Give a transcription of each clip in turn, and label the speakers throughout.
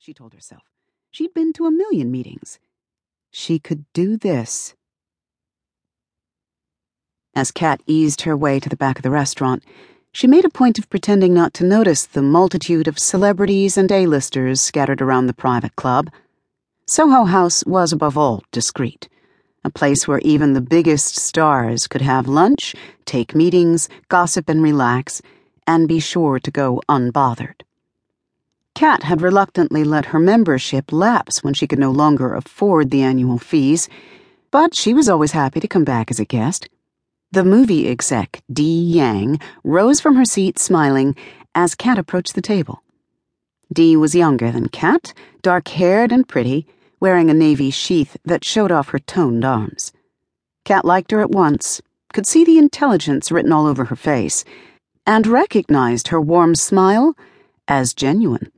Speaker 1: she told herself. She'd been to a million meetings. She could do this. As Kat eased her way to the back of the restaurant, she made a point of pretending not to notice the multitude of celebrities and A-listers scattered around the private club. Soho House was above all discreet, a place where even the biggest stars could have lunch, take meetings, gossip and relax, and be sure to go unbothered. Kat had reluctantly let her membership lapse when she could no longer afford the annual fees, but she was always happy to come back as a guest. The movie exec, Dee Yang, rose from her seat smiling as Kat approached the table. Dee was younger than Kat, dark haired and pretty, wearing a navy sheath that showed off her toned arms. Kat liked her at once, could see the intelligence written all over her face, and recognized her warm smile as genuine.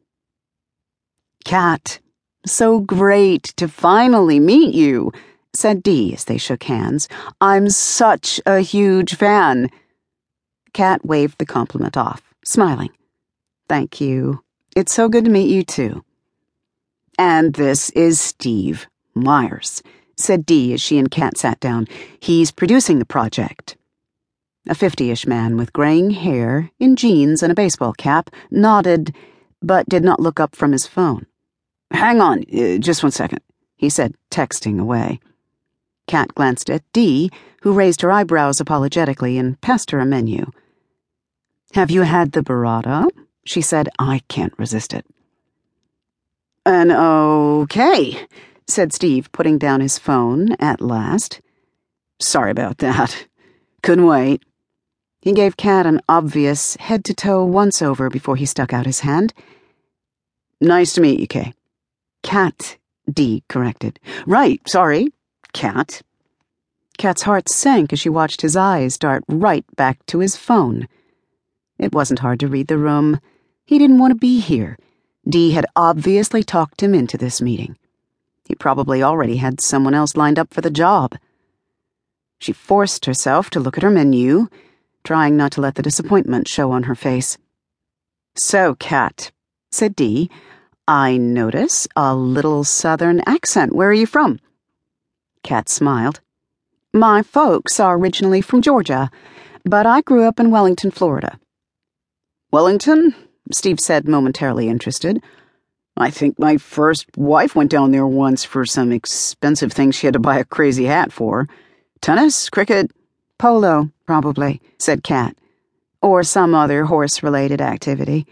Speaker 1: Kat, so great to finally meet you said Dee as they shook hands. I'm such a huge fan. Kat waved the compliment off, smiling. Thank you. It's so good to meet you, too. And this is Steve Myers, said Dee as she and Kat sat down. He's producing the project. A fifty-ish man with graying hair, in jeans and a baseball cap, nodded, but did not look up from his phone. Hang on, uh, just one second, he said, texting away. Kat glanced at Dee, who raised her eyebrows apologetically and passed her a menu. Have you had the burrata? She said, I can't resist it. An okay, said Steve, putting down his phone at last. Sorry about that. Couldn't wait. He gave Kat an obvious head to toe once over before he stuck out his hand. Nice to meet you, Kay. Kat, Dee corrected. Right, sorry. Kat. Kat's heart sank as she watched his eyes dart right back to his phone. It wasn't hard to read the room. He didn't want to be here. Dee had obviously talked him into this meeting. He probably already had someone else lined up for the job. She forced herself to look at her menu, trying not to let the disappointment show on her face. So, Kat, said Dee, I notice a little southern accent. Where are you from? Kat smiled. My folks are originally from Georgia, but I grew up in Wellington, Florida. Wellington? Steve said, momentarily interested. I think my first wife went down there once for some expensive thing she had to buy a crazy hat for. Tennis? Cricket? Polo, probably, said Kat. Or some other horse related activity.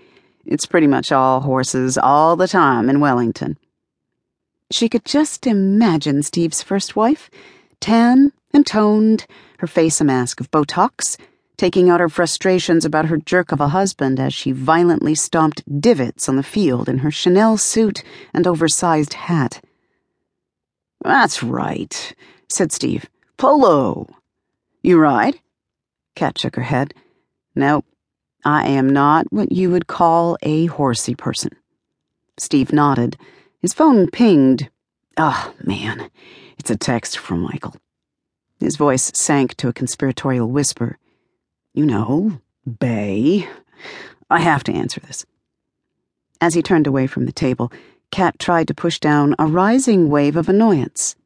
Speaker 1: It's pretty much all horses all the time in Wellington. She could just imagine Steve's first wife, tan and toned, her face a mask of Botox, taking out her frustrations about her jerk of a husband as she violently stomped divots on the field in her Chanel suit and oversized hat. That's right, said Steve. Polo. You ride? Kat shook her head. Nope, I am not what you would call a horsey person. Steve nodded. His phone pinged. Oh, man, it's a text from Michael. His voice sank to a conspiratorial whisper. You know, Bay. I have to answer this. As he turned away from the table, Kat tried to push down a rising wave of annoyance.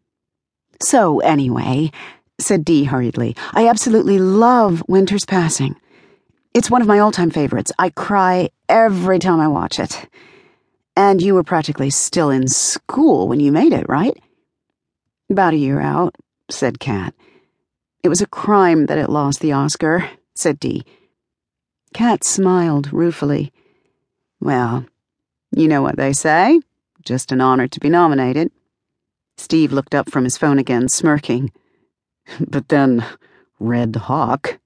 Speaker 1: So, anyway, said Dee hurriedly, I absolutely love Winter's Passing. It's one of my all time favorites. I cry every time I watch it. And you were practically still in school when you made it, right? About a year out, said Kat. It was a crime that it lost the Oscar, said Dee. Kat smiled ruefully. Well, you know what they say. Just an honor to be nominated. Steve looked up from his phone again, smirking. But then, Red Hawk.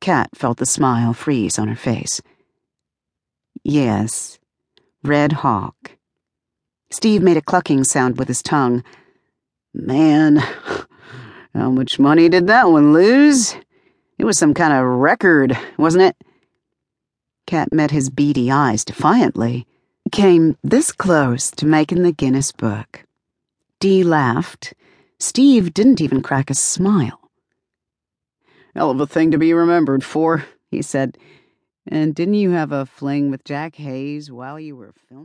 Speaker 1: Kat felt the smile freeze on her face. Yes, Red Hawk. Steve made a clucking sound with his tongue. Man, how much money did that one lose? It was some kind of record, wasn't it? Kat met his beady eyes defiantly. Came this close to making the Guinness Book. Dee laughed. Steve didn't even crack a smile. Hell of a thing to be remembered for, he said. And didn't you have a fling with Jack Hayes while you were filming?